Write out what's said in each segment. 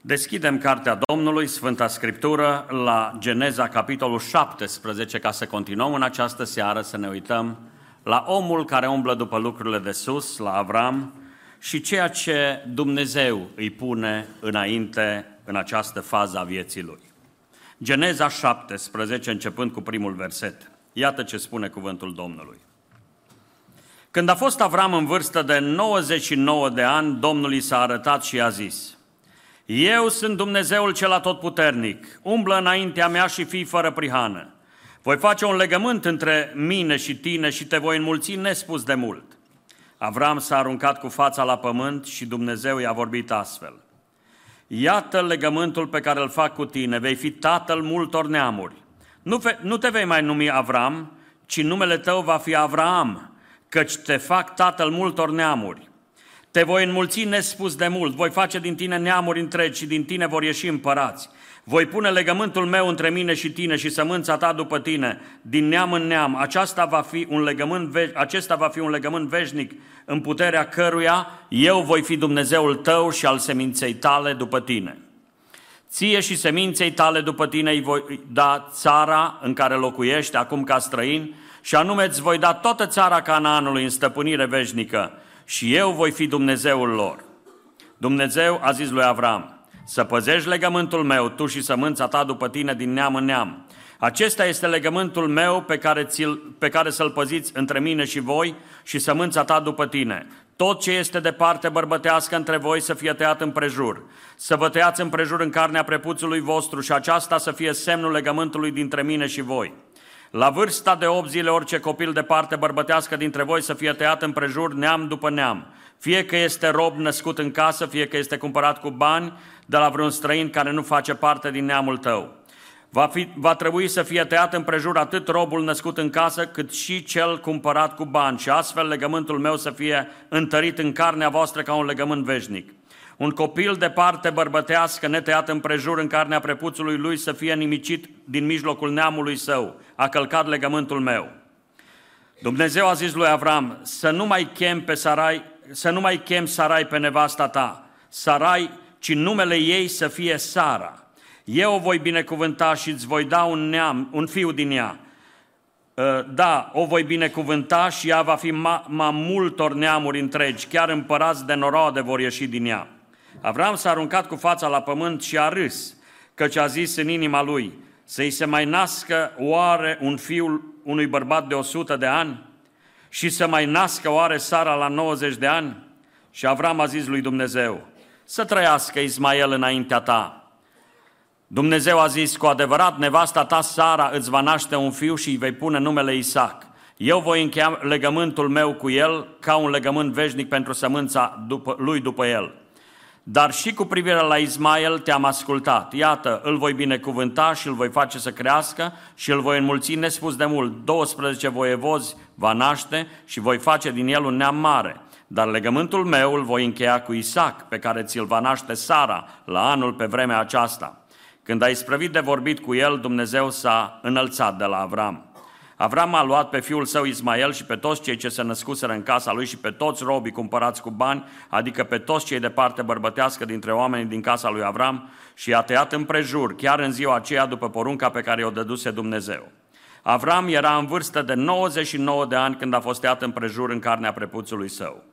Deschidem Cartea Domnului, Sfânta Scriptură, la Geneza, capitolul 17, ca să continuăm în această seară să ne uităm la omul care umblă după lucrurile de sus, la Avram, și ceea ce Dumnezeu îi pune înainte în această fază a vieții lui. Geneza 17, începând cu primul verset. Iată ce spune cuvântul Domnului. Când a fost Avram în vârstă de 99 de ani, Domnul i s-a arătat și a zis – eu sunt Dumnezeul cel atotputernic, umblă înaintea mea și fii fără prihană. Voi face un legământ între mine și tine și te voi înmulți nespus de mult. Avram s-a aruncat cu fața la pământ și Dumnezeu i-a vorbit astfel. Iată legământul pe care îl fac cu tine, vei fi tatăl multor neamuri. Nu, fe- nu te vei mai numi Avram, ci numele tău va fi Avraam, căci te fac tatăl multor neamuri. Te voi înmulți nespus de mult, voi face din tine neamuri întregi și din tine vor ieși împărați. Voi pune legământul meu între mine și tine și sămânța ta după tine, din neam în neam. Aceasta va fi un legământ, acesta va fi un legământ veșnic în puterea căruia eu voi fi Dumnezeul tău și al seminței tale după tine. Ție și seminței tale după tine îi voi da țara în care locuiești acum ca străin și anume îți voi da toată țara Canaanului în stăpânire veșnică și eu voi fi Dumnezeul lor. Dumnezeu a zis lui Avram, să păzești legământul meu, tu și sămânța ta după tine din neam în neam. Acesta este legământul meu pe care, pe care să-l păziți între mine și voi și sămânța ta după tine. Tot ce este de parte bărbătească între voi să fie tăiat împrejur. Să vă tăiați împrejur în carnea prepuțului vostru și aceasta să fie semnul legământului dintre mine și voi. La vârsta de 8 zile, orice copil de parte bărbătească dintre voi să fie tăiat împrejur neam după neam. Fie că este rob născut în casă, fie că este cumpărat cu bani de la vreun străin care nu face parte din neamul tău. Va, fi, va trebui să fie tăiat împrejur atât robul născut în casă, cât și cel cumpărat cu bani și astfel legământul meu să fie întărit în carnea voastră ca un legământ veșnic. Un copil de parte bărbătească, netăiat împrejur în carnea prepuțului lui, să fie nimicit din mijlocul neamului său. A călcat legământul meu. Dumnezeu a zis lui Avram, să nu mai chem pe Sarai, să nu mai chem Sarai pe nevasta ta, Sarai, ci numele ei să fie Sara. Eu o voi binecuvânta și îți voi da un neam, un fiu din ea. Ă, da, o voi binecuvânta și ea va fi ma, ma multor neamuri întregi, chiar împărați de noroade vor ieși din ea. Avram s-a aruncat cu fața la pământ și a râs, căci a zis în inima lui, să-i se mai nască oare un fiul unui bărbat de 100 de ani și să mai nască oare Sara la 90 de ani? Și Avram a zis lui Dumnezeu, să trăiască Ismael înaintea ta. Dumnezeu a zis, cu adevărat, nevasta ta Sara îți va naște un fiu și îi vei pune numele Isaac. Eu voi încheia legământul meu cu el ca un legământ veșnic pentru sămânța după, lui după el. Dar și cu privire la Ismael te-am ascultat. Iată, îl voi binecuvânta și îl voi face să crească și îl voi înmulți nespus de mult. 12 voievozi va naște și voi face din el un neam mare. Dar legământul meu îl voi încheia cu Isaac, pe care ți-l va naște Sara la anul pe vremea aceasta. Când a isprăvit de vorbit cu el, Dumnezeu s-a înălțat de la Avram. Avram a luat pe fiul său Ismael și pe toți cei ce se născuseră în casa lui și pe toți robii cumpărați cu bani, adică pe toți cei de parte bărbătească dintre oamenii din casa lui Avram și i-a tăiat împrejur, chiar în ziua aceea după porunca pe care o dăduse Dumnezeu. Avram era în vârstă de 99 de ani când a fost tăiat împrejur în carnea prepuțului său.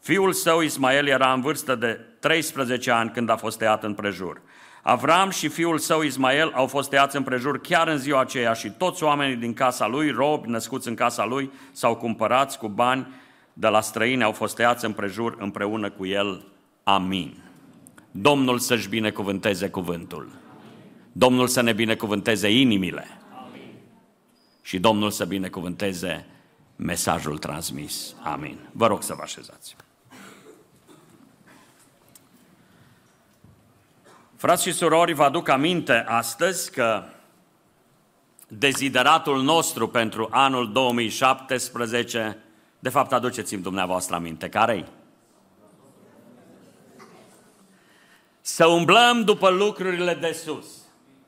Fiul său Ismael era în vârstă de 13 ani când a fost tăiat împrejur. Avram și fiul său Ismael au fost tăiați împrejur chiar în ziua aceea și toți oamenii din casa lui, robi născuți în casa lui, s-au cumpărați cu bani de la străini, au fost tăiați împrejur împreună cu el. Amin. Domnul să-și binecuvânteze cuvântul. Domnul să ne binecuvânteze inimile. Amin. Și Domnul să binecuvânteze mesajul transmis. Amin. Vă rog să vă așezați. Frați și surori, vă aduc aminte astăzi că dezideratul nostru pentru anul 2017, de fapt aduceți-mi dumneavoastră aminte, care-i? Să umblăm după lucrurile de sus.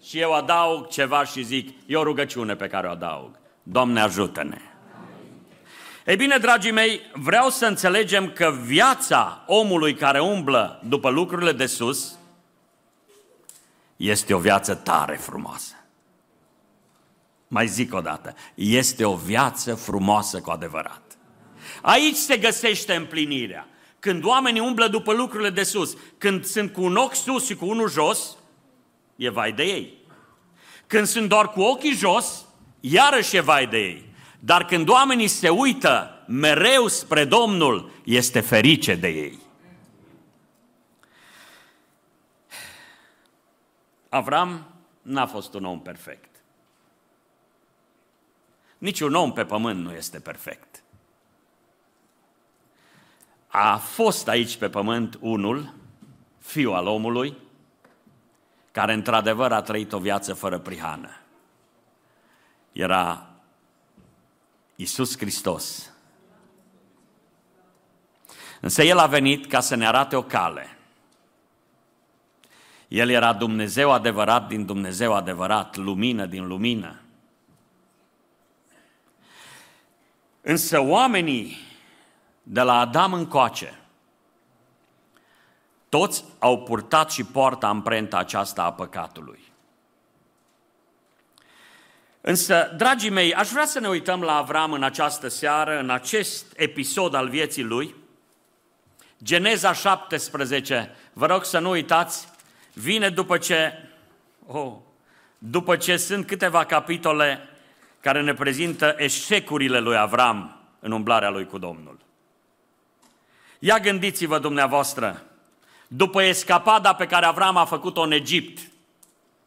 Și eu adaug ceva și zic, e o rugăciune pe care o adaug. Doamne ajută-ne! Ei bine, dragii mei, vreau să înțelegem că viața omului care umblă după lucrurile de sus este o viață tare frumoasă. Mai zic o dată, este o viață frumoasă cu adevărat. Aici se găsește împlinirea. Când oamenii umblă după lucrurile de sus, când sunt cu un ochi sus și cu unul jos, e vai de ei. Când sunt doar cu ochii jos, iarăși e vai de ei. Dar când oamenii se uită mereu spre Domnul, este ferice de ei. Avram n-a fost un om perfect. Niciun om pe pământ nu este perfect. A fost aici pe pământ unul, fiul al omului, care într-adevăr a trăit o viață fără prihană. Era Isus Hristos. Însă El a venit ca să ne arate o cale. El era Dumnezeu adevărat din Dumnezeu adevărat, lumină din lumină. Însă oamenii de la Adam încoace, toți au purtat și poartă amprenta aceasta a păcatului. Însă, dragii mei, aș vrea să ne uităm la Avram în această seară, în acest episod al vieții lui. Geneza 17, vă rog să nu uitați, vine după ce, oh, după ce sunt câteva capitole care ne prezintă eșecurile lui Avram în umblarea lui cu Domnul. Ia gândiți-vă dumneavoastră, după escapada pe care Avram a făcut-o în Egipt,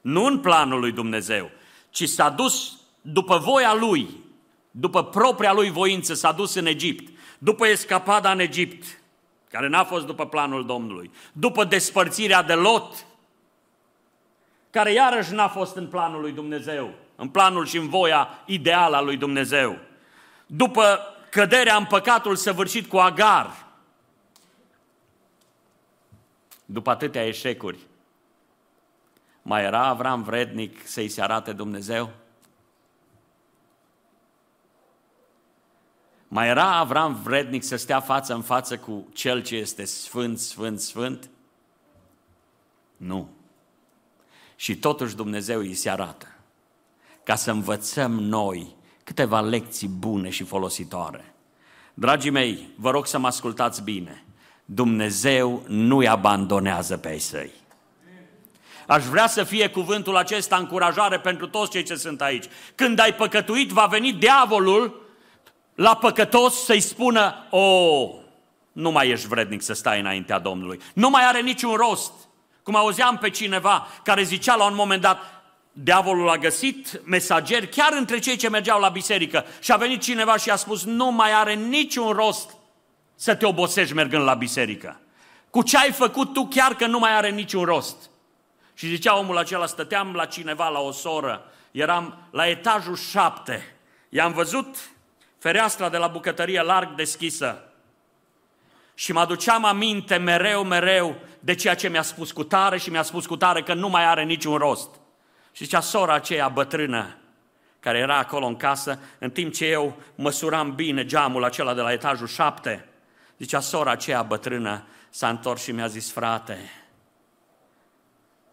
nu în planul lui Dumnezeu, ci s-a dus după voia lui, după propria lui voință, s-a dus în Egipt, după escapada în Egipt, care n-a fost după planul Domnului, după despărțirea de Lot, care iarăși n-a fost în planul lui Dumnezeu, în planul și în voia ideală a lui Dumnezeu, după căderea în păcatul săvârșit cu Agar, după atâtea eșecuri, mai era Avram vrednic să-i se arate Dumnezeu? Mai era Avram vrednic să stea față în față cu Cel ce este Sfânt, Sfânt, Sfânt? Nu. Și totuși Dumnezeu îi se arată. Ca să învățăm noi câteva lecții bune și folositoare. Dragii mei, vă rog să mă ascultați bine. Dumnezeu nu-i abandonează pe ei săi. Aș vrea să fie cuvântul acesta încurajare pentru toți cei ce sunt aici. Când ai păcătuit, va veni diavolul la păcătos să-i spună, o, nu mai ești vrednic să stai înaintea Domnului. Nu mai are niciun rost. Cum auzeam pe cineva care zicea la un moment dat, diavolul a găsit mesageri chiar între cei ce mergeau la biserică și a venit cineva și a spus, nu mai are niciun rost să te obosești mergând la biserică. Cu ce ai făcut tu chiar că nu mai are niciun rost. Și zicea omul acela, stăteam la cineva, la o soră, eram la etajul șapte, i-am văzut fereastra de la bucătărie larg deschisă și mă aduceam aminte mereu, mereu de ceea ce mi-a spus cu tare și mi-a spus cu tare că nu mai are niciun rost. Și zicea sora aceea bătrână, care era acolo în casă, în timp ce eu măsuram bine geamul acela de la etajul șapte, zicea sora aceea bătrână, s-a întors și mi-a zis, frate,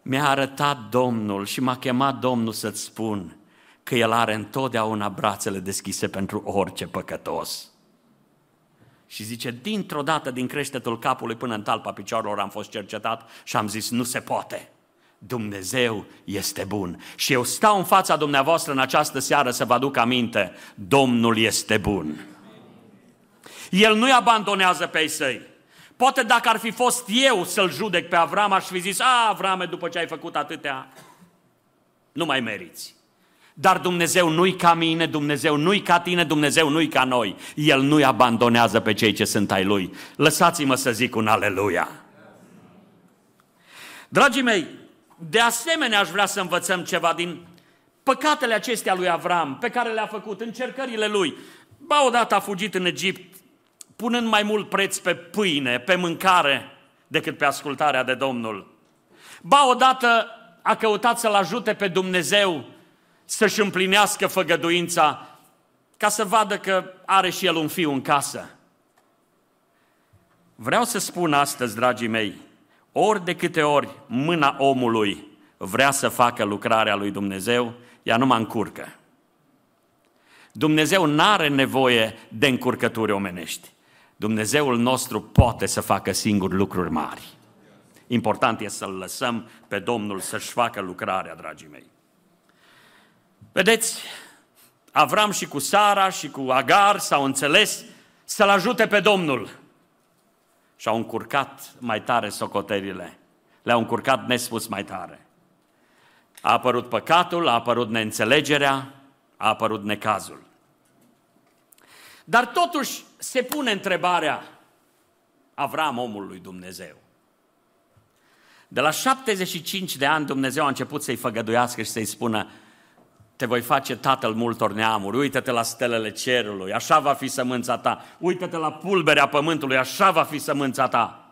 mi-a arătat Domnul și m-a chemat Domnul să-ți spun că El are întotdeauna brațele deschise pentru orice păcătos. Și zice, dintr-o dată, din creștetul capului până în talpa picioarelor am fost cercetat și am zis, nu se poate. Dumnezeu este bun. Și eu stau în fața dumneavoastră în această seară să vă aduc aminte, Domnul este bun. El nu-i abandonează pe ei săi. Poate dacă ar fi fost eu să-l judec pe Avram, aș fi zis, a, Avrame, după ce ai făcut atâtea, nu mai meriți. Dar Dumnezeu nu-i ca mine, Dumnezeu nu-i ca tine, Dumnezeu nu-i ca noi. El nu-i abandonează pe cei ce sunt ai Lui. Lăsați-mă să zic un aleluia. Dragii mei, de asemenea aș vrea să învățăm ceva din păcatele acestea lui Avram, pe care le-a făcut, încercările lui. Ba odată a fugit în Egipt, punând mai mult preț pe pâine, pe mâncare, decât pe ascultarea de Domnul. Ba odată a căutat să-L ajute pe Dumnezeu să-și împlinească făgăduința ca să vadă că are și el un fiu în casă. Vreau să spun astăzi, dragii mei, ori de câte ori mâna omului vrea să facă lucrarea lui Dumnezeu, ea nu mă încurcă. Dumnezeu nu are nevoie de încurcături omenești. Dumnezeul nostru poate să facă singur lucruri mari. Important este să-L lăsăm pe Domnul să-și facă lucrarea, dragii mei. Vedeți, Avram și cu Sara și cu Agar s-au înțeles să-L ajute pe Domnul. Și au încurcat mai tare socoterile. Le-au încurcat nespus mai tare. A apărut păcatul, a apărut neînțelegerea, a apărut necazul. Dar totuși se pune întrebarea Avram, omul lui Dumnezeu. De la 75 de ani Dumnezeu a început să-i făgăduiască și să-i spună te voi face tatăl multor neamuri, uită-te la stelele cerului, așa va fi sămânța ta, uită-te la pulberea pământului, așa va fi sămânța ta.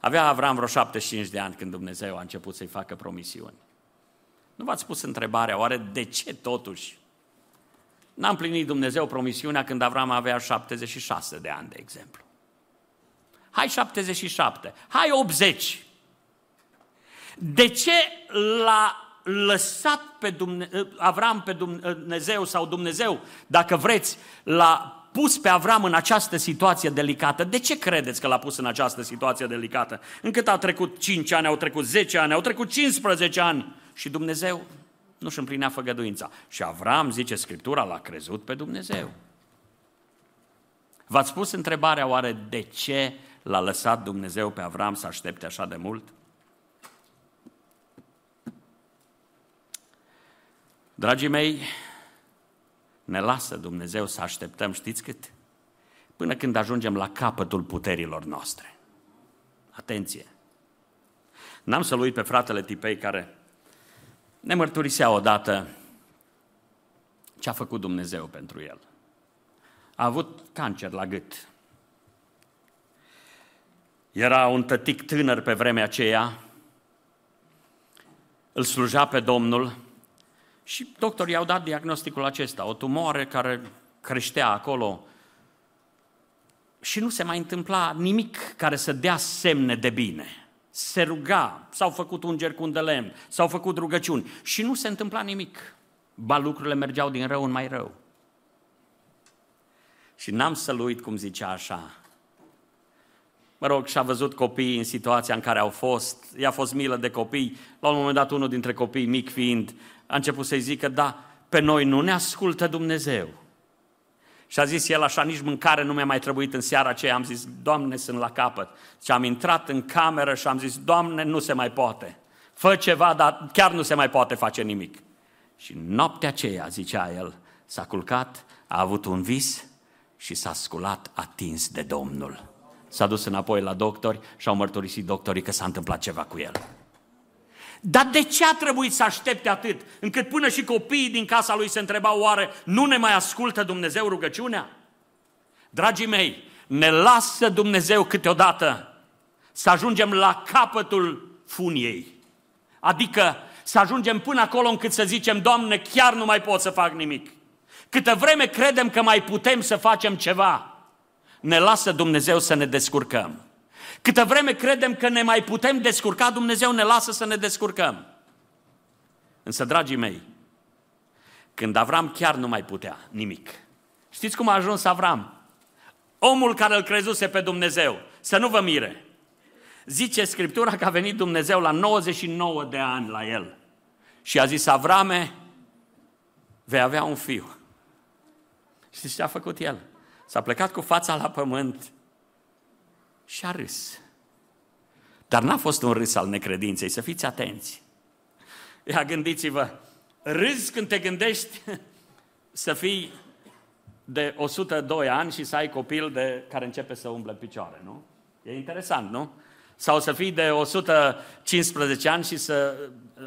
Avea Avram vreo 75 de ani când Dumnezeu a început să-i facă promisiuni. Nu v-ați pus întrebarea, oare de ce totuși n-a împlinit Dumnezeu promisiunea când Avram avea 76 de ani, de exemplu? Hai 77, hai 80. De ce l-a lăsat pe Dumnezeu, Avram pe Dumnezeu sau Dumnezeu, dacă vreți, l-a pus pe Avram în această situație delicată. De ce credeți că l-a pus în această situație delicată? Încât au trecut 5 ani, au trecut 10 ani, au trecut 15 ani și Dumnezeu nu-și împlinea făgăduința. Și Avram, zice Scriptura, l-a crezut pe Dumnezeu. V-ați pus întrebarea oare de ce l-a lăsat Dumnezeu pe Avram să aștepte așa de mult? Dragii mei, ne lasă Dumnezeu să așteptăm, știți cât? Până când ajungem la capătul puterilor noastre. Atenție! N-am să-l uit pe fratele Tipei care ne mărturisea odată ce a făcut Dumnezeu pentru el. A avut cancer la gât. Era un tătic tânăr pe vremea aceea, îl sluja pe Domnul, și doctorii au dat diagnosticul acesta, o tumoare care creștea acolo și nu se mai întâmpla nimic care să dea semne de bine. Se ruga, s-au făcut ungeri cu un de lemn, s-au făcut rugăciuni și nu se întâmpla nimic. Ba lucrurile mergeau din rău în mai rău. Și n-am să-l uit cum zicea așa. Mă rog, și-a văzut copiii în situația în care au fost, i-a fost milă de copii. La un moment dat, unul dintre copii, mic fiind, a început să-i zică, da, pe noi nu ne ascultă Dumnezeu. Și a zis el așa, nici mâncare nu mi-a mai trebuit în seara aceea. Am zis, Doamne, sunt la capăt. Și am intrat în cameră și am zis, Doamne, nu se mai poate. Fă ceva, dar chiar nu se mai poate face nimic. Și noaptea aceea, zicea el, s-a culcat, a avut un vis și s-a sculat atins de Domnul. S-a dus înapoi la doctori și au mărturisit doctorii că s-a întâmplat ceva cu el. Dar de ce a trebuit să aștepte atât? Încât până și copiii din casa lui se întrebau oare, nu ne mai ascultă Dumnezeu rugăciunea? Dragii mei, ne lasă Dumnezeu câteodată să ajungem la capătul funiei. Adică să ajungem până acolo încât să zicem, Doamne, chiar nu mai pot să fac nimic. Câtă vreme credem că mai putem să facem ceva, ne lasă Dumnezeu să ne descurcăm. Câtă vreme credem că ne mai putem descurca, Dumnezeu ne lasă să ne descurcăm. Însă, dragii mei, când Avram chiar nu mai putea nimic, știți cum a ajuns Avram? Omul care îl crezuse pe Dumnezeu, să nu vă mire. Zice Scriptura că a venit Dumnezeu la 99 de ani la el și a zis, Avrame, vei avea un fiu. Știți ce a făcut el? S-a plecat cu fața la pământ și a râs. Dar n-a fost un râs al necredinței, să fiți atenți. Ia gândiți-vă, râzi când te gândești să fii de 102 ani și să ai copil de, care începe să umble picioare, nu? E interesant, nu? Sau să fii de 115 ani și să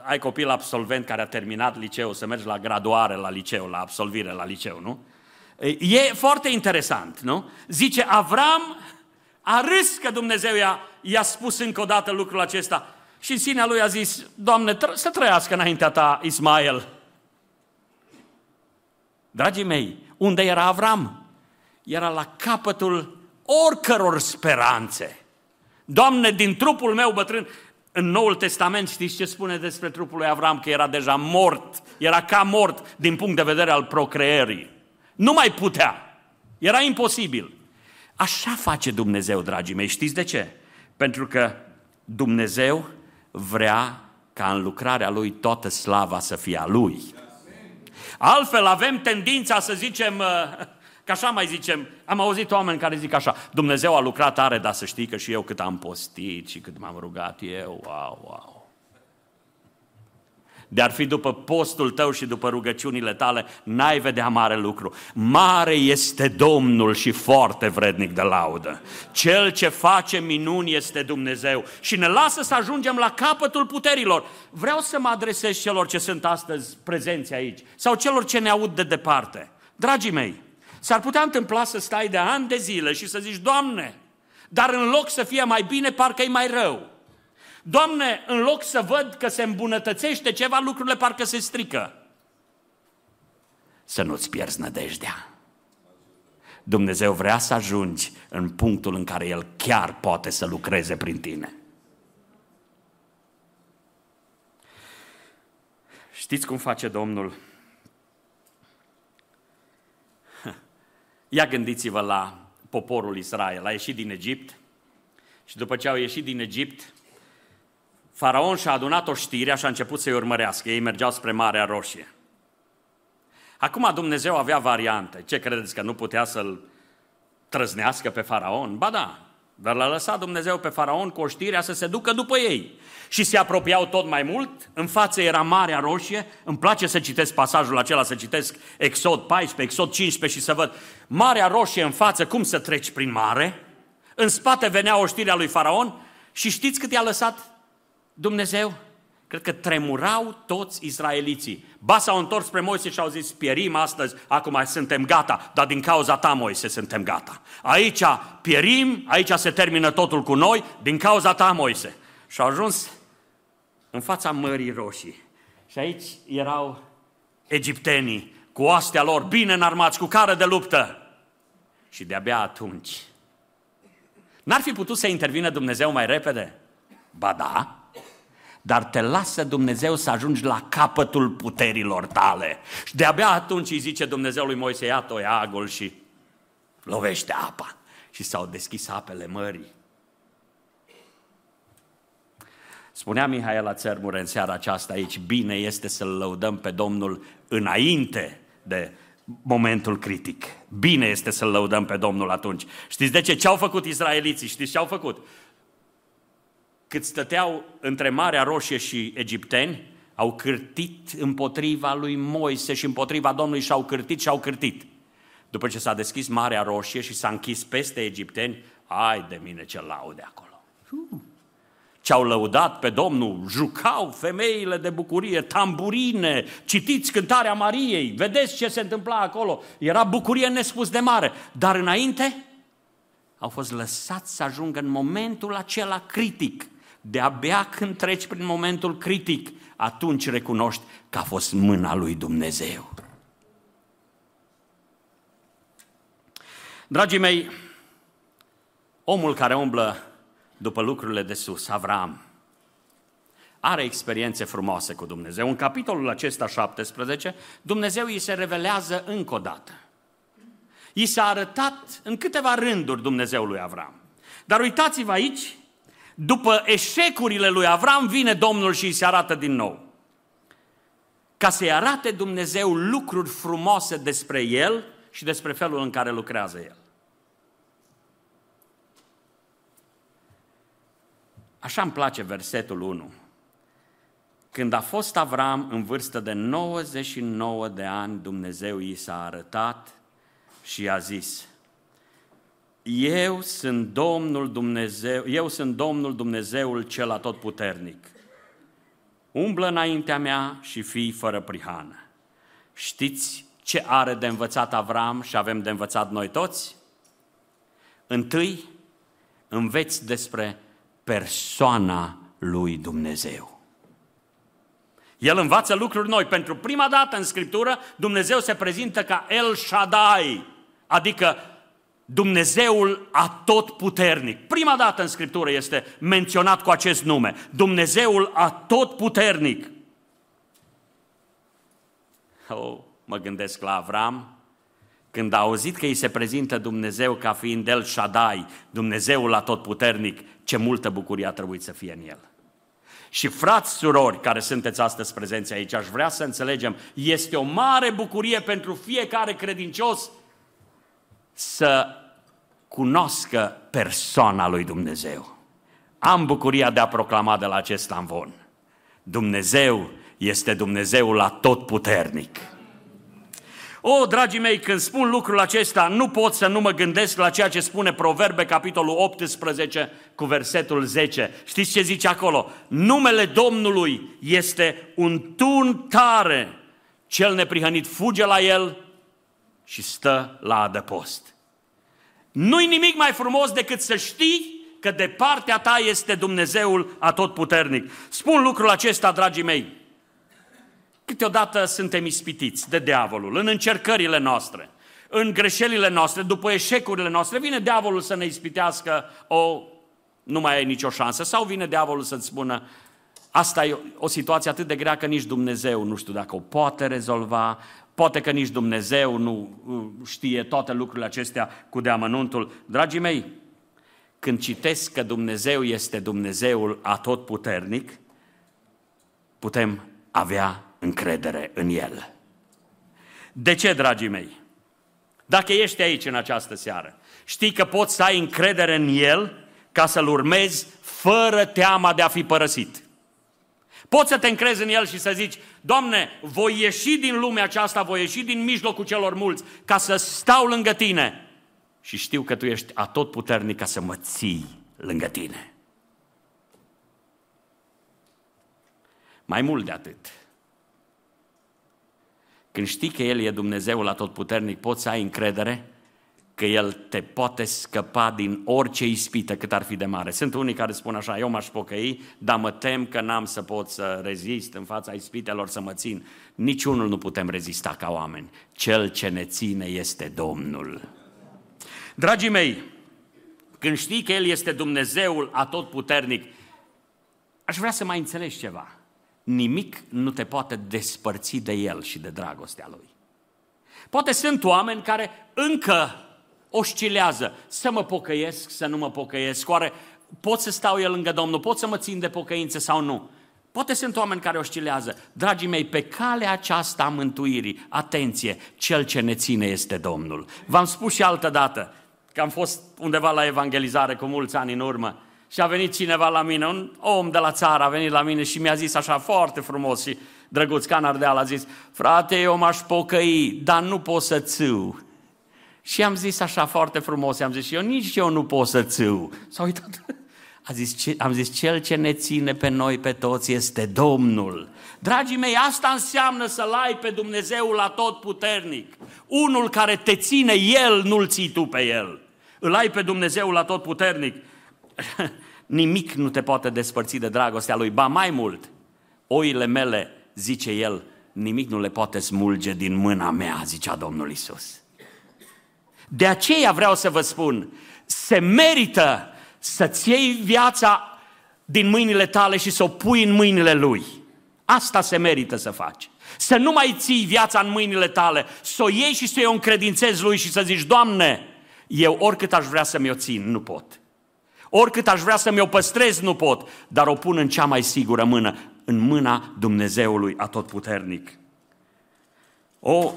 ai copil absolvent care a terminat liceu, să mergi la graduare la liceu, la absolvire la liceu, nu? E foarte interesant, nu? Zice, Avram a râs că Dumnezeu i-a, i-a spus încă o dată lucrul acesta. Și în sinea lui a zis, Doamne, să trăiască înaintea ta Ismael. Dragii mei, unde era Avram? Era la capătul oricăror speranțe. Doamne, din trupul meu bătrân, În Noul Testament știți ce spune despre trupul lui Avram? Că era deja mort, era ca mort din punct de vedere al procreării. Nu mai putea, era imposibil. Așa face Dumnezeu, dragii mei, știți de ce? Pentru că Dumnezeu vrea ca în lucrarea Lui toată slava să fie a Lui. Altfel avem tendința să zicem, uh, că așa mai zicem, am auzit oameni care zic așa, Dumnezeu a lucrat tare, dar să știi că și eu cât am postit și cât m-am rugat eu, wow, wow. De-ar fi după postul tău și după rugăciunile tale, n-ai vedea mare lucru. Mare este Domnul și foarte vrednic de laudă. Cel ce face minuni este Dumnezeu și ne lasă să ajungem la capătul puterilor. Vreau să mă adresez celor ce sunt astăzi prezenți aici sau celor ce ne aud de departe. Dragii mei, s-ar putea întâmpla să stai de ani de zile și să zici, Doamne, dar în loc să fie mai bine, parcă e mai rău. Doamne, în loc să văd că se îmbunătățește ceva, lucrurile parcă se strică. Să nu-ți pierzi nădejdea. Dumnezeu vrea să ajungi în punctul în care El chiar poate să lucreze prin tine. Știți cum face Domnul? Ia gândiți-vă la poporul Israel. A ieșit din Egipt și după ce au ieșit din Egipt, Faraon și-a adunat o știre și a început să-i urmărească. Ei mergeau spre Marea Roșie. Acum Dumnezeu avea variante. Ce credeți că nu putea să-l trăznească pe Faraon? Ba da, dar l-a lăsat Dumnezeu pe Faraon cu o știre să se ducă după ei. Și se apropiau tot mai mult, în față era Marea Roșie, îmi place să citesc pasajul acela, să citesc Exod 14, Exod 15 și să văd Marea Roșie în față, cum să treci prin mare, în spate venea o știre a lui Faraon și știți cât i-a lăsat Dumnezeu? Cred că tremurau toți izraeliții. Ba s-au întors spre Moise și au zis, pierim astăzi, acum suntem gata, dar din cauza ta, Moise, suntem gata. Aici pierim, aici se termină totul cu noi, din cauza ta, Moise. Și au ajuns în fața Mării Roșii. Și aici erau egiptenii, cu oastea lor, bine înarmați, cu care de luptă. Și de-abia atunci, n-ar fi putut să intervină Dumnezeu mai repede? Ba da, dar te lasă Dumnezeu să ajungi la capătul puterilor tale. Și de-abia atunci îi zice Dumnezeu lui Moise, ia toiagul și lovește apa. Și s-au deschis apele mării. Spunea Mihaela Țărmure în seara aceasta aici, bine este să-L lăudăm pe Domnul înainte de momentul critic. Bine este să-L lăudăm pe Domnul atunci. Știți de ce? Ce au făcut izraeliții? Știți ce au făcut? Cât stăteau între Marea Roșie și egipteni, au cârtit împotriva lui Moise și împotriva Domnului și au cârtit și au cârtit. După ce s-a deschis Marea Roșie și s-a închis peste egipteni, ai de mine ce laude acolo. Ce-au lăudat pe Domnul, jucau femeile de bucurie, tamburine, citiți cântarea Mariei, vedeți ce se întâmpla acolo. Era bucurie nespus de mare. Dar înainte au fost lăsați să ajungă în momentul acela critic de-abia când treci prin momentul critic, atunci recunoști că a fost mâna lui Dumnezeu. Dragii mei, omul care umblă după lucrurile de sus, Avram, are experiențe frumoase cu Dumnezeu. În capitolul acesta 17, Dumnezeu îi se revelează încă o dată. I s-a arătat în câteva rânduri Dumnezeul lui Avram. Dar uitați-vă aici după eșecurile lui Avram, vine Domnul și îi se arată din nou. Ca să-i arate Dumnezeu lucruri frumoase despre el și despre felul în care lucrează el. Așa îmi place versetul 1. Când a fost Avram în vârstă de 99 de ani, Dumnezeu i s-a arătat și i-a zis, eu sunt Domnul Dumnezeu, eu sunt Domnul Dumnezeul cel atotputernic. Umblă înaintea mea și fii fără prihană. Știți ce are de învățat Avram și avem de învățat noi toți? Întâi, înveți despre persoana lui Dumnezeu. El învață lucruri noi. Pentru prima dată în Scriptură, Dumnezeu se prezintă ca El Shaddai, adică Dumnezeul atotputernic. Prima dată în Scriptură este menționat cu acest nume. Dumnezeul atotputernic. Oh, mă gândesc la Avram, când a auzit că îi se prezintă Dumnezeu ca fiind El Shaddai, Dumnezeul atotputernic, ce multă bucurie a trebuit să fie în El. Și frați, surori care sunteți astăzi prezenți aici, aș vrea să înțelegem, este o mare bucurie pentru fiecare credincios să cunoscă persoana lui Dumnezeu. Am bucuria de a proclama de la acest amvon. Dumnezeu este Dumnezeul atotputernic. O, dragii mei, când spun lucrul acesta, nu pot să nu mă gândesc la ceea ce spune Proverbe, capitolul 18, cu versetul 10. Știți ce zice acolo? Numele Domnului este un tun tare. Cel neprihănit fuge la el și stă la adăpost. Nu-i nimic mai frumos decât să știi că de partea ta este Dumnezeul atotputernic. Spun lucrul acesta, dragii mei, Câteodată suntem ispitiți de diavolul în încercările noastre, în greșelile noastre, după eșecurile noastre. Vine diavolul să ne ispitească, o, nu mai ai nicio șansă. Sau vine diavolul să-ți spună, asta e o situație atât de grea că nici Dumnezeu nu știu dacă o poate rezolva, poate că nici Dumnezeu nu uh, știe toate lucrurile acestea cu deamănuntul. Dragii mei, când citesc că Dumnezeu este Dumnezeul atotputernic, putem avea încredere în El. De ce, dragii mei? Dacă ești aici în această seară, știi că poți să ai încredere în El ca să-L urmezi fără teama de a fi părăsit. Poți să te încrezi în El și să zici, Doamne, voi ieși din lumea aceasta, voi ieși din mijlocul celor mulți ca să stau lângă Tine. Și știu că Tu ești atotputernic ca să mă ții lângă Tine. Mai mult de atât, când știi că El e Dumnezeul atotputernic, poți să ai încredere că El te poate scăpa din orice ispită cât ar fi de mare. Sunt unii care spun așa, eu m-aș pocăi, dar mă tem că n-am să pot să rezist în fața ispitelor să mă țin. Niciunul nu putem rezista ca oameni. Cel ce ne ține este Domnul. Dragii mei, când știi că El este Dumnezeul atotputernic, aș vrea să mai înțelegi ceva nimic nu te poate despărți de El și de dragostea Lui. Poate sunt oameni care încă oscilează, să mă pocăiesc, să nu mă pocăiesc, oare pot să stau eu lângă Domnul, pot să mă țin de pocăință sau nu? Poate sunt oameni care oscilează. Dragii mei, pe calea aceasta a mântuirii, atenție, cel ce ne ține este Domnul. V-am spus și altă dată, că am fost undeva la evangelizare cu mulți ani în urmă și a venit cineva la mine, un om de la țară a venit la mine și mi-a zis așa foarte frumos și drăguț ca Ardeal a zis, frate, eu m-aș pocăi, dar nu pot să țâu. Și am zis așa foarte frumos, am zis, eu nici eu nu pot să țâu. S-a uitat. A zis, am zis, cel ce ne ține pe noi, pe toți, este Domnul. Dragii mei, asta înseamnă să-L ai pe Dumnezeul la tot puternic. Unul care te ține, El nu-L ții tu pe El. Îl ai pe Dumnezeul la tot puternic. nimic nu te poate despărți de dragostea lui. Ba mai mult, oile mele, zice el, nimic nu le poate smulge din mâna mea, zicea Domnul Isus. De aceea vreau să vă spun, se merită să-ți iei viața din mâinile tale și să o pui în mâinile Lui. Asta se merită să faci. Să nu mai ții viața în mâinile tale, să o iei și să o încredințezi Lui și să zici, Doamne, eu oricât aș vrea să mi-o țin, nu pot. Oricât aș vrea să mi-o păstrez, nu pot, dar o pun în cea mai sigură mână, în mâna Dumnezeului Atotputernic. O,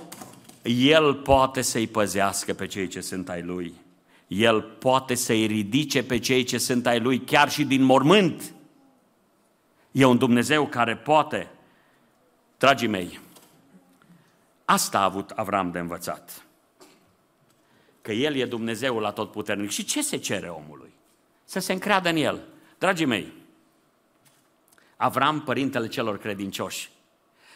El poate să-i păzească pe cei ce sunt ai Lui. El poate să-i ridice pe cei ce sunt ai Lui, chiar și din mormânt. E un Dumnezeu care poate. Dragii mei, asta a avut Avram de învățat. Că El e Dumnezeul atotputernic. Și ce se cere omului? să se încreadă în el. Dragii mei, Avram, părintele celor credincioși,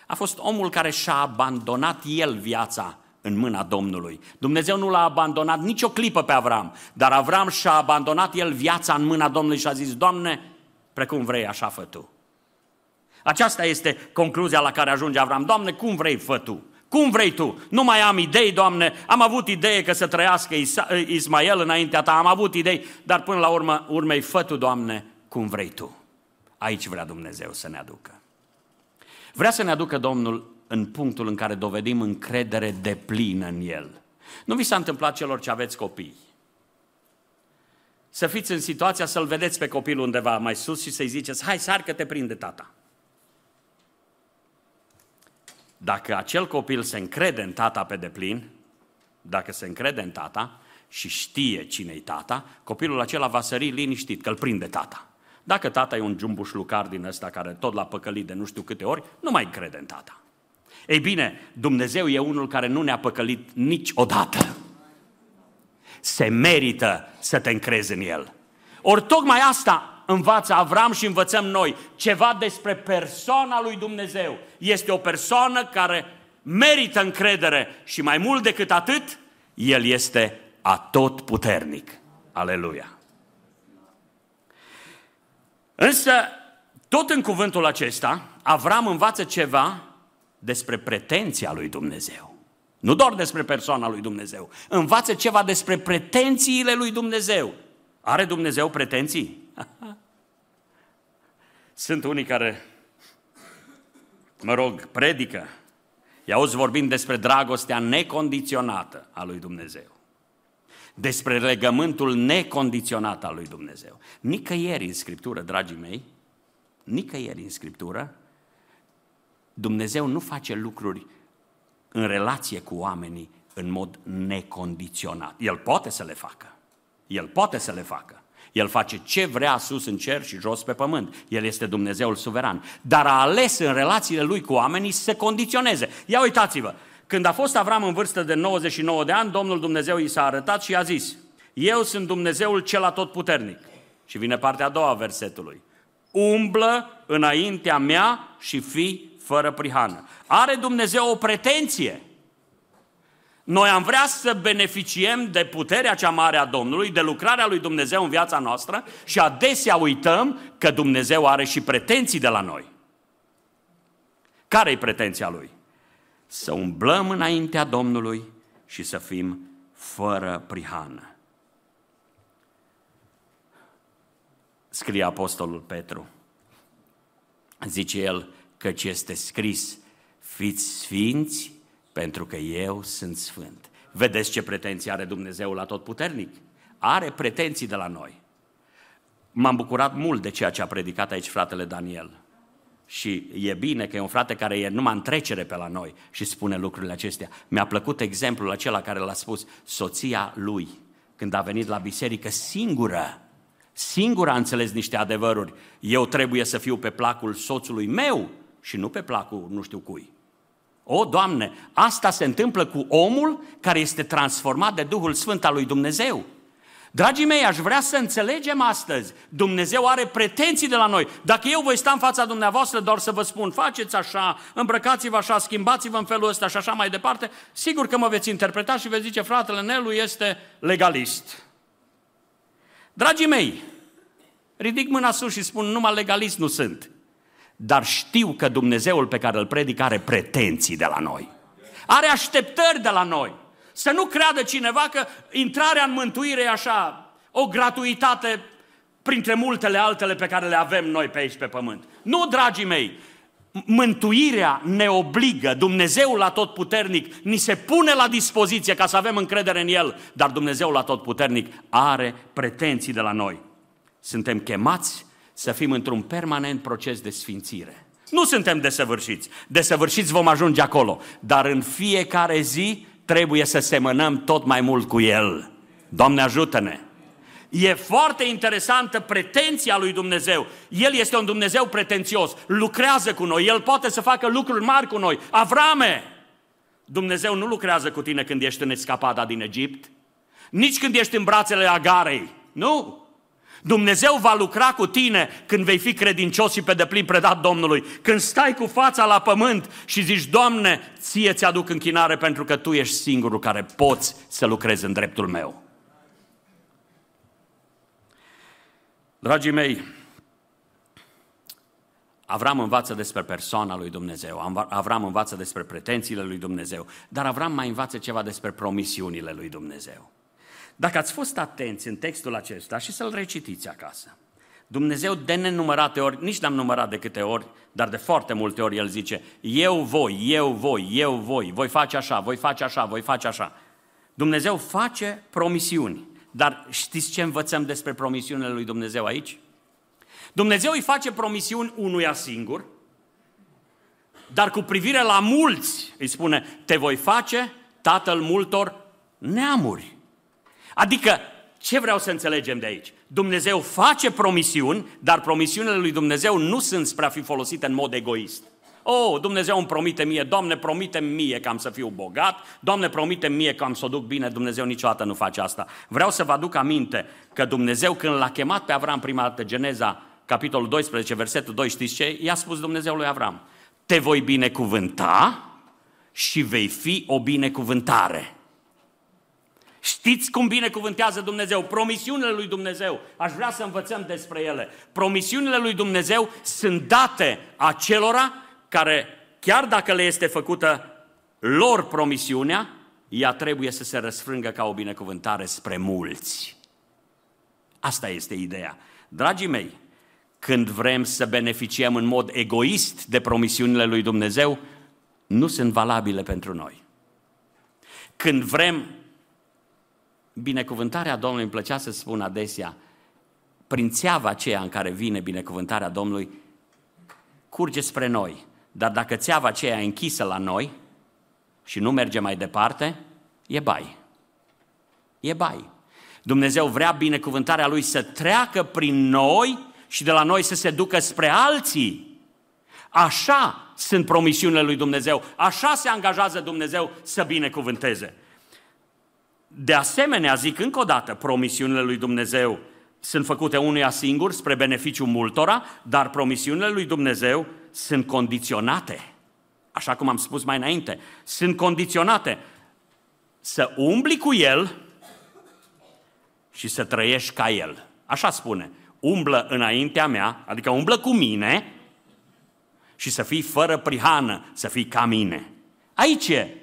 a fost omul care și-a abandonat el viața în mâna Domnului. Dumnezeu nu l-a abandonat nicio clipă pe Avram, dar Avram și-a abandonat el viața în mâna Domnului și a zis, Doamne, precum vrei, așa fă Tu. Aceasta este concluzia la care ajunge Avram. Doamne, cum vrei, fă Tu. Cum vrei tu? Nu mai am idei, Doamne, am avut idee că să trăiască Ismael înaintea ta, am avut idei, dar până la urmă, urmei, fă tu, Doamne, cum vrei tu. Aici vrea Dumnezeu să ne aducă. Vrea să ne aducă Domnul în punctul în care dovedim încredere de plină în El. Nu vi s-a întâmplat celor ce aveți copii? Să fiți în situația să-l vedeți pe copilul undeva mai sus și să-i ziceți, hai, sar că te prinde tata. Dacă acel copil se încrede în tata pe deplin, dacă se încrede în tata și știe cine-i tata, copilul acela va sări liniștit că îl prinde tata. Dacă tata e un jumbușlucar din ăsta care tot l-a păcălit de nu știu câte ori, nu mai crede în tata. Ei bine, Dumnezeu e unul care nu ne-a păcălit niciodată. Se merită să te încrezi în El. Ori tocmai asta învață Avram și învățăm noi, ceva despre persoana lui Dumnezeu. Este o persoană care merită încredere și mai mult decât atât, El este atot puternic. Aleluia! Însă, tot în cuvântul acesta, Avram învață ceva despre pretenția lui Dumnezeu. Nu doar despre persoana lui Dumnezeu. Învață ceva despre pretențiile lui Dumnezeu. Are Dumnezeu pretenții? Sunt unii care, mă rog, predică. I-auzi vorbind despre dragostea necondiționată a lui Dumnezeu. Despre legământul necondiționat al lui Dumnezeu. Nicăieri în Scriptură, dragii mei, nicăieri în Scriptură, Dumnezeu nu face lucruri în relație cu oamenii în mod necondiționat. El poate să le facă. El poate să le facă. El face ce vrea sus în cer și jos pe pământ. El este Dumnezeul suveran. Dar a ales în relațiile lui cu oamenii să se condiționeze. Ia uitați-vă, când a fost Avram în vârstă de 99 de ani, Domnul Dumnezeu i s-a arătat și i-a zis, Eu sunt Dumnezeul cel atotputernic. Și vine partea a doua a versetului. Umblă înaintea mea și fii fără prihană. Are Dumnezeu o pretenție. Noi am vrea să beneficiem de puterea cea mare a Domnului, de lucrarea lui Dumnezeu în viața noastră și adesea uităm că Dumnezeu are și pretenții de la noi. Care e pretenția lui? Să umblăm înaintea Domnului și să fim fără prihană. Scrie Apostolul Petru. Zice el, căci este scris, fiți sfinți pentru că eu sunt sfânt. Vedeți ce pretenții are Dumnezeu la tot puternic? Are pretenții de la noi. M-am bucurat mult de ceea ce a predicat aici fratele Daniel. Și e bine că e un frate care e numai în trecere pe la noi și spune lucrurile acestea. Mi-a plăcut exemplul acela care l-a spus soția lui când a venit la biserică singură. Singură a înțeles niște adevăruri. Eu trebuie să fiu pe placul soțului meu și nu pe placul nu știu cui. O, Doamne, asta se întâmplă cu omul care este transformat de Duhul Sfânt al lui Dumnezeu. Dragii mei, aș vrea să înțelegem astăzi, Dumnezeu are pretenții de la noi. Dacă eu voi sta în fața dumneavoastră doar să vă spun, faceți așa, îmbrăcați-vă așa, schimbați-vă în felul ăsta și așa mai departe, sigur că mă veți interpreta și veți zice, fratele Nelu este legalist. Dragii mei, ridic mâna sus și spun, numai legalist nu sunt dar știu că Dumnezeul pe care îl predic are pretenții de la noi. Are așteptări de la noi. Să nu creadă cineva că intrarea în mântuire e așa, o gratuitate printre multele altele pe care le avem noi pe aici pe pământ. Nu, dragii mei, mântuirea ne obligă, Dumnezeul la tot puternic ni se pune la dispoziție ca să avem încredere în El, dar Dumnezeul la tot puternic are pretenții de la noi. Suntem chemați să fim într-un permanent proces de sfințire. Nu suntem desăvârșiți. Desăvârșiți vom ajunge acolo. Dar în fiecare zi trebuie să semănăm tot mai mult cu El. Doamne ajută-ne! E foarte interesantă pretenția lui Dumnezeu. El este un Dumnezeu pretențios, lucrează cu noi, El poate să facă lucruri mari cu noi. Avrame! Dumnezeu nu lucrează cu tine când ești în escapada din Egipt, nici când ești în brațele Agarei. Nu! Dumnezeu va lucra cu tine când vei fi credincios și pe deplin predat Domnului. Când stai cu fața la pământ și zici, Doamne, ție ți-aduc închinare pentru că Tu ești singurul care poți să lucrezi în dreptul meu. Dragii mei, Avram învață despre persoana lui Dumnezeu, Avram învață despre pretențiile lui Dumnezeu, dar Avram mai învață ceva despre promisiunile lui Dumnezeu. Dacă ați fost atenți în textul acesta și să-l recitiți acasă, Dumnezeu de nenumărate ori, nici n-am numărat de câte ori, dar de foarte multe ori El zice, eu voi, eu voi, eu voi, voi face așa, voi face așa, voi face așa. Dumnezeu face promisiuni. Dar știți ce învățăm despre promisiunile lui Dumnezeu aici? Dumnezeu îi face promisiuni unuia singur, dar cu privire la mulți îi spune, te voi face tatăl multor neamuri. Adică, ce vreau să înțelegem de aici? Dumnezeu face promisiuni, dar promisiunile lui Dumnezeu nu sunt spre a fi folosite în mod egoist. Oh, Dumnezeu îmi promite mie, Doamne, promite mie că am să fiu bogat, Doamne, promite mie că am să o duc bine, Dumnezeu niciodată nu face asta. Vreau să vă aduc aminte că Dumnezeu când l-a chemat pe Avram prima dată, Geneza, capitolul 12, versetul 2, știți ce? I-a spus Dumnezeu lui Avram, te voi binecuvânta și vei fi o binecuvântare. Știți cum binecuvântează Dumnezeu? Promisiunile lui Dumnezeu. Aș vrea să învățăm despre ele. Promisiunile lui Dumnezeu sunt date acelora care, chiar dacă le este făcută lor promisiunea, ea trebuie să se răsfrângă ca o binecuvântare spre mulți. Asta este ideea. Dragii mei, când vrem să beneficiem în mod egoist de promisiunile lui Dumnezeu, nu sunt valabile pentru noi. Când vrem, binecuvântarea Domnului îmi plăcea să spun adesea, prin țeava aceea în care vine binecuvântarea Domnului, curge spre noi. Dar dacă țeava aceea e închisă la noi și nu merge mai departe, e bai. E bai. Dumnezeu vrea binecuvântarea Lui să treacă prin noi și de la noi să se ducă spre alții. Așa sunt promisiunile lui Dumnezeu. Așa se angajează Dumnezeu să binecuvânteze. De asemenea, zic încă o dată, promisiunile lui Dumnezeu sunt făcute unuia singur spre beneficiul multora, dar promisiunile lui Dumnezeu sunt condiționate. Așa cum am spus mai înainte, sunt condiționate să umbli cu El și să trăiești ca El. Așa spune, umblă înaintea mea, adică umblă cu mine și să fii fără prihană, să fii ca mine. Aici e.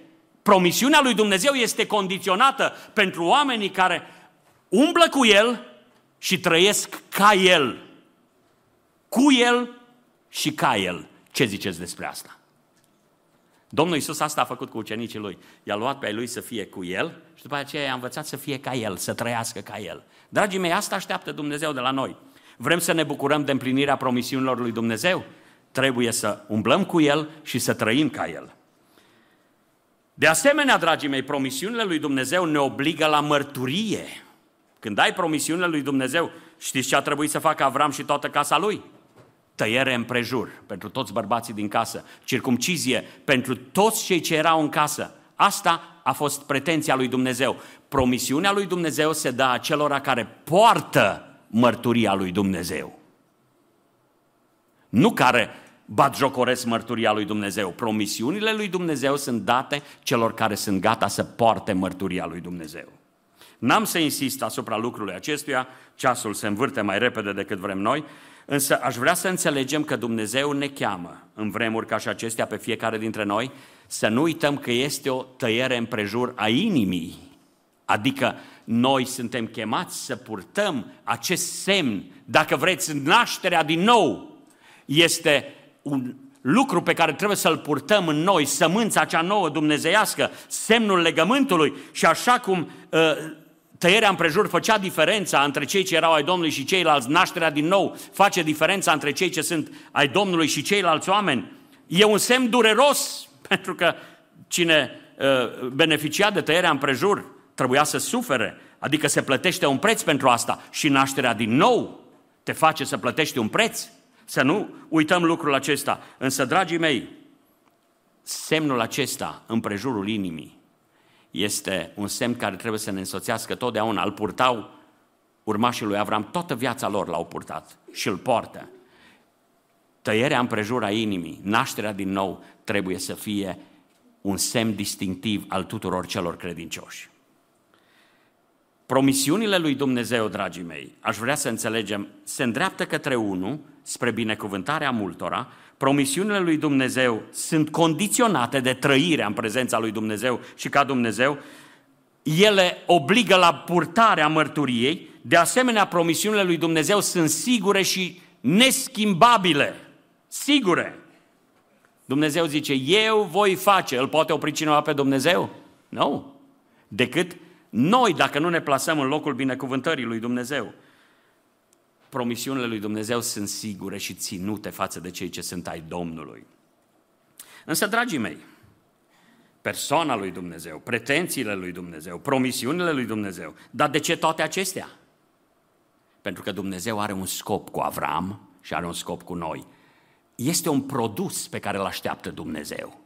Promisiunea lui Dumnezeu este condiționată pentru oamenii care umblă cu El și trăiesc ca El. Cu El și ca El. Ce ziceți despre asta? Domnul Iisus asta a făcut cu ucenicii lui. I-a luat pe ai lui să fie cu el și după aceea i-a învățat să fie ca el, să trăiască ca el. Dragii mei, asta așteaptă Dumnezeu de la noi. Vrem să ne bucurăm de împlinirea promisiunilor lui Dumnezeu? Trebuie să umblăm cu el și să trăim ca el. De asemenea, dragii mei, promisiunile lui Dumnezeu ne obligă la mărturie. Când ai promisiunile lui Dumnezeu, știți ce a trebuit să facă Avram și toată casa lui? Tăiere împrejur pentru toți bărbații din casă, circumcizie pentru toți cei ce erau în casă. Asta a fost pretenția lui Dumnezeu. Promisiunea lui Dumnezeu se dă acelora care poartă mărturia lui Dumnezeu. Nu care batjocoresc mărturia lui Dumnezeu. Promisiunile lui Dumnezeu sunt date celor care sunt gata să poarte mărturia lui Dumnezeu. N-am să insist asupra lucrului acestuia, ceasul se învârte mai repede decât vrem noi, însă aș vrea să înțelegem că Dumnezeu ne cheamă în vremuri ca și acestea pe fiecare dintre noi să nu uităm că este o tăiere împrejur a inimii, adică noi suntem chemați să purtăm acest semn, dacă vreți, nașterea din nou, este un lucru pe care trebuie să-l purtăm în noi, sămânța cea nouă dumnezeiască, semnul legământului și așa cum uh, tăierea împrejur făcea diferența între cei ce erau ai Domnului și ceilalți, nașterea din nou face diferența între cei ce sunt ai Domnului și ceilalți oameni. E un semn dureros, pentru că cine uh, beneficia de tăierea împrejur trebuia să sufere, adică se plătește un preț pentru asta și nașterea din nou te face să plătești un preț. Să nu uităm lucrul acesta. Însă, dragii mei, semnul acesta împrejurul inimii este un semn care trebuie să ne însoțească totdeauna. Îl purtau urmașii lui Avram, toată viața lor l-au purtat și îl poartă. Tăierea împrejura inimii, nașterea din nou, trebuie să fie un semn distinctiv al tuturor celor credincioși. Promisiunile lui Dumnezeu, dragii mei, aș vrea să înțelegem, se îndreaptă către unul, spre binecuvântarea multora, promisiunile lui Dumnezeu sunt condiționate de trăirea în prezența lui Dumnezeu și ca Dumnezeu, ele obligă la purtarea mărturiei, de asemenea promisiunile lui Dumnezeu sunt sigure și neschimbabile, sigure. Dumnezeu zice, eu voi face, îl poate opri cineva pe Dumnezeu? Nu. Decât noi, dacă nu ne plasăm în locul binecuvântării lui Dumnezeu. Promisiunile lui Dumnezeu sunt sigure și ținute față de cei ce sunt ai Domnului. Însă, dragii mei, persoana lui Dumnezeu, pretențiile lui Dumnezeu, promisiunile lui Dumnezeu, dar de ce toate acestea? Pentru că Dumnezeu are un scop cu Avram și are un scop cu noi. Este un produs pe care îl așteaptă Dumnezeu.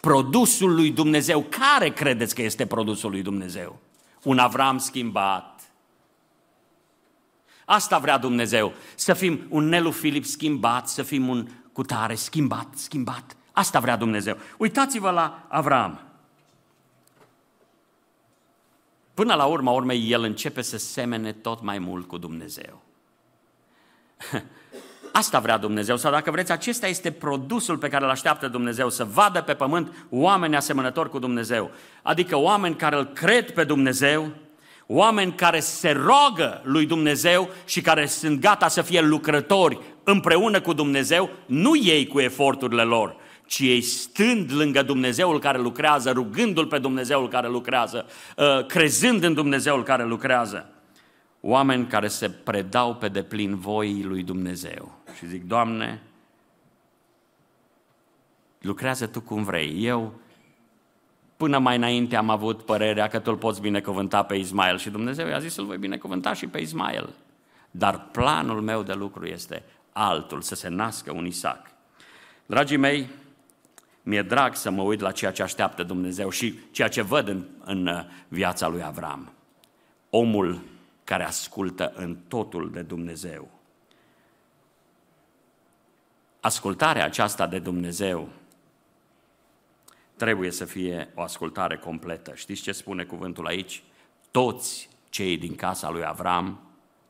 Produsul lui Dumnezeu, care credeți că este produsul lui Dumnezeu? Un Avram schimbat. Asta vrea Dumnezeu, să fim un Nelu Filip schimbat, să fim un cutare schimbat, schimbat. Asta vrea Dumnezeu. Uitați-vă la Avram. Până la urma urmei, el începe să semene tot mai mult cu Dumnezeu. Asta vrea Dumnezeu, sau dacă vreți, acesta este produsul pe care îl așteaptă Dumnezeu, să vadă pe pământ oameni asemănători cu Dumnezeu. Adică oameni care îl cred pe Dumnezeu, oameni care se rogă lui Dumnezeu și care sunt gata să fie lucrători împreună cu Dumnezeu, nu ei cu eforturile lor, ci ei stând lângă Dumnezeul care lucrează, rugându-L pe Dumnezeul care lucrează, uh, crezând în Dumnezeul care lucrează. Oameni care se predau pe deplin voii lui Dumnezeu și zic, Doamne, lucrează Tu cum vrei. Eu Până mai înainte am avut părerea că tu îl poți binecuvânta pe Ismael și Dumnezeu i-a zis să-l voi binecuvânta și pe Ismael. Dar planul meu de lucru este altul, să se nască un Isaac. Dragii mei, mi-e drag să mă uit la ceea ce așteaptă Dumnezeu și ceea ce văd în, în uh, viața lui Avram. Omul care ascultă în totul de Dumnezeu. Ascultarea aceasta de Dumnezeu trebuie să fie o ascultare completă. Știți ce spune cuvântul aici? Toți cei din casa lui Avram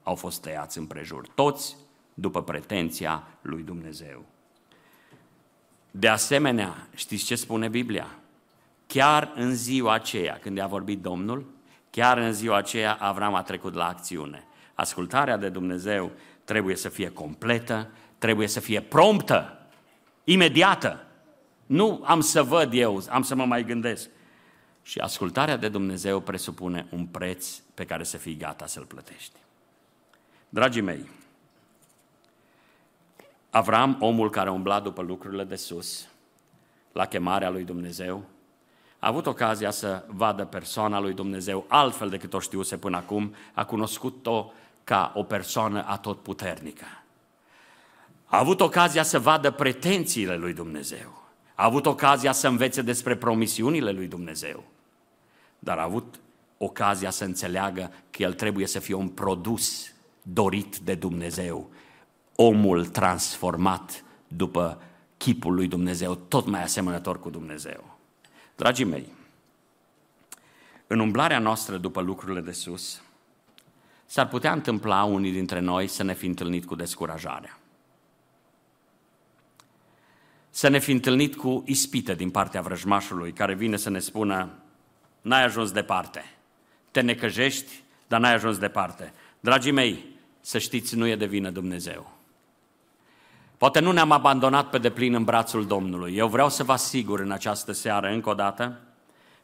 au fost tăiați împrejur. Toți după pretenția lui Dumnezeu. De asemenea, știți ce spune Biblia? Chiar în ziua aceea, când a vorbit Domnul, chiar în ziua aceea Avram a trecut la acțiune. Ascultarea de Dumnezeu trebuie să fie completă, trebuie să fie promptă, imediată. Nu am să văd eu, am să mă mai gândesc. Și ascultarea de Dumnezeu presupune un preț pe care să fii gata să-l plătești. Dragii mei, Avram, omul care umbla după lucrurile de sus, la chemarea lui Dumnezeu, a avut ocazia să vadă persoana lui Dumnezeu altfel decât o știuse până acum, a cunoscut-o ca o persoană atotputernică. A avut ocazia să vadă pretențiile lui Dumnezeu. A avut ocazia să învețe despre promisiunile lui Dumnezeu, dar a avut ocazia să înțeleagă că el trebuie să fie un produs dorit de Dumnezeu, omul transformat după chipul lui Dumnezeu, tot mai asemănător cu Dumnezeu. Dragii mei, în umblarea noastră după lucrurile de sus, s-ar putea întâmpla unii dintre noi să ne fi întâlnit cu descurajarea să ne fi întâlnit cu ispită din partea vrăjmașului care vine să ne spună n-ai ajuns departe, te necăjești, dar n-ai ajuns departe. Dragii mei, să știți, nu e de vină Dumnezeu. Poate nu ne-am abandonat pe deplin în brațul Domnului. Eu vreau să vă asigur în această seară, încă o dată,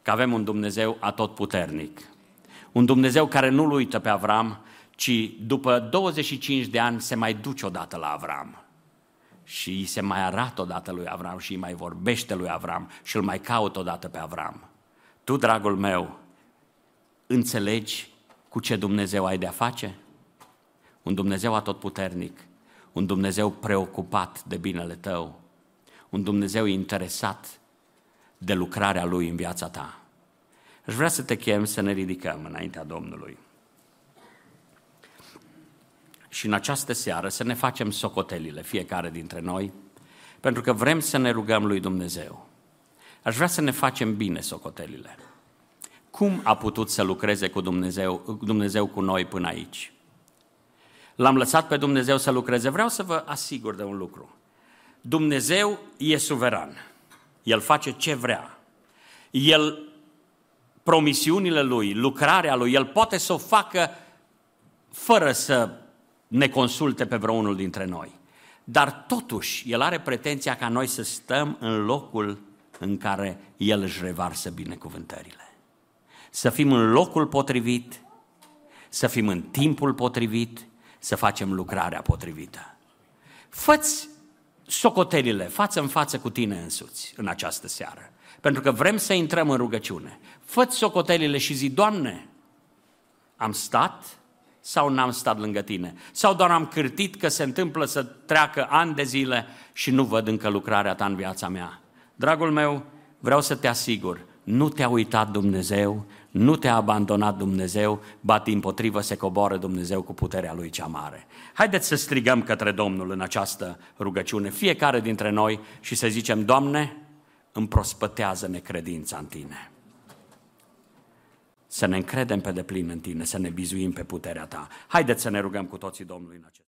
că avem un Dumnezeu atotputernic. Un Dumnezeu care nu-L uită pe Avram, ci după 25 de ani se mai duce odată la Avram și îi se mai arată odată lui Avram și îi mai vorbește lui Avram și îl mai caut odată pe Avram. Tu, dragul meu, înțelegi cu ce Dumnezeu ai de-a face? Un Dumnezeu atotputernic, un Dumnezeu preocupat de binele tău, un Dumnezeu interesat de lucrarea Lui în viața ta. Aș vrea să te chem să ne ridicăm înaintea Domnului și în această seară să ne facem socotelile, fiecare dintre noi, pentru că vrem să ne rugăm lui Dumnezeu. Aș vrea să ne facem bine socotelile. cum a putut să lucreze cu Dumnezeu, Dumnezeu cu noi până aici. L-am lăsat pe Dumnezeu să lucreze. Vreau să vă asigur de un lucru. Dumnezeu e suveran. El face ce vrea. El, promisiunile lui, lucrarea lui, el poate să o facă fără să ne consulte pe vreunul dintre noi. Dar totuși, el are pretenția ca noi să stăm în locul în care el își revarsă binecuvântările. Să fim în locul potrivit, să fim în timpul potrivit, să facem lucrarea potrivită. Făți socotelile față în față cu tine însuți în această seară. Pentru că vrem să intrăm în rugăciune. Făți socotelile și zi, Doamne, am stat sau n-am stat lângă tine? Sau doar am cârtit că se întâmplă să treacă ani de zile și nu văd încă lucrarea ta în viața mea? Dragul meu, vreau să te asigur, nu te-a uitat Dumnezeu, nu te-a abandonat Dumnezeu, ba din potrivă se coboară Dumnezeu cu puterea Lui cea mare. Haideți să strigăm către Domnul în această rugăciune, fiecare dintre noi și să zicem, Doamne, împrospătează necredința în Tine. Să ne încredem pe deplin în Tine, să ne bizuim pe puterea Ta. Haideți să ne rugăm cu toții Domnului în acest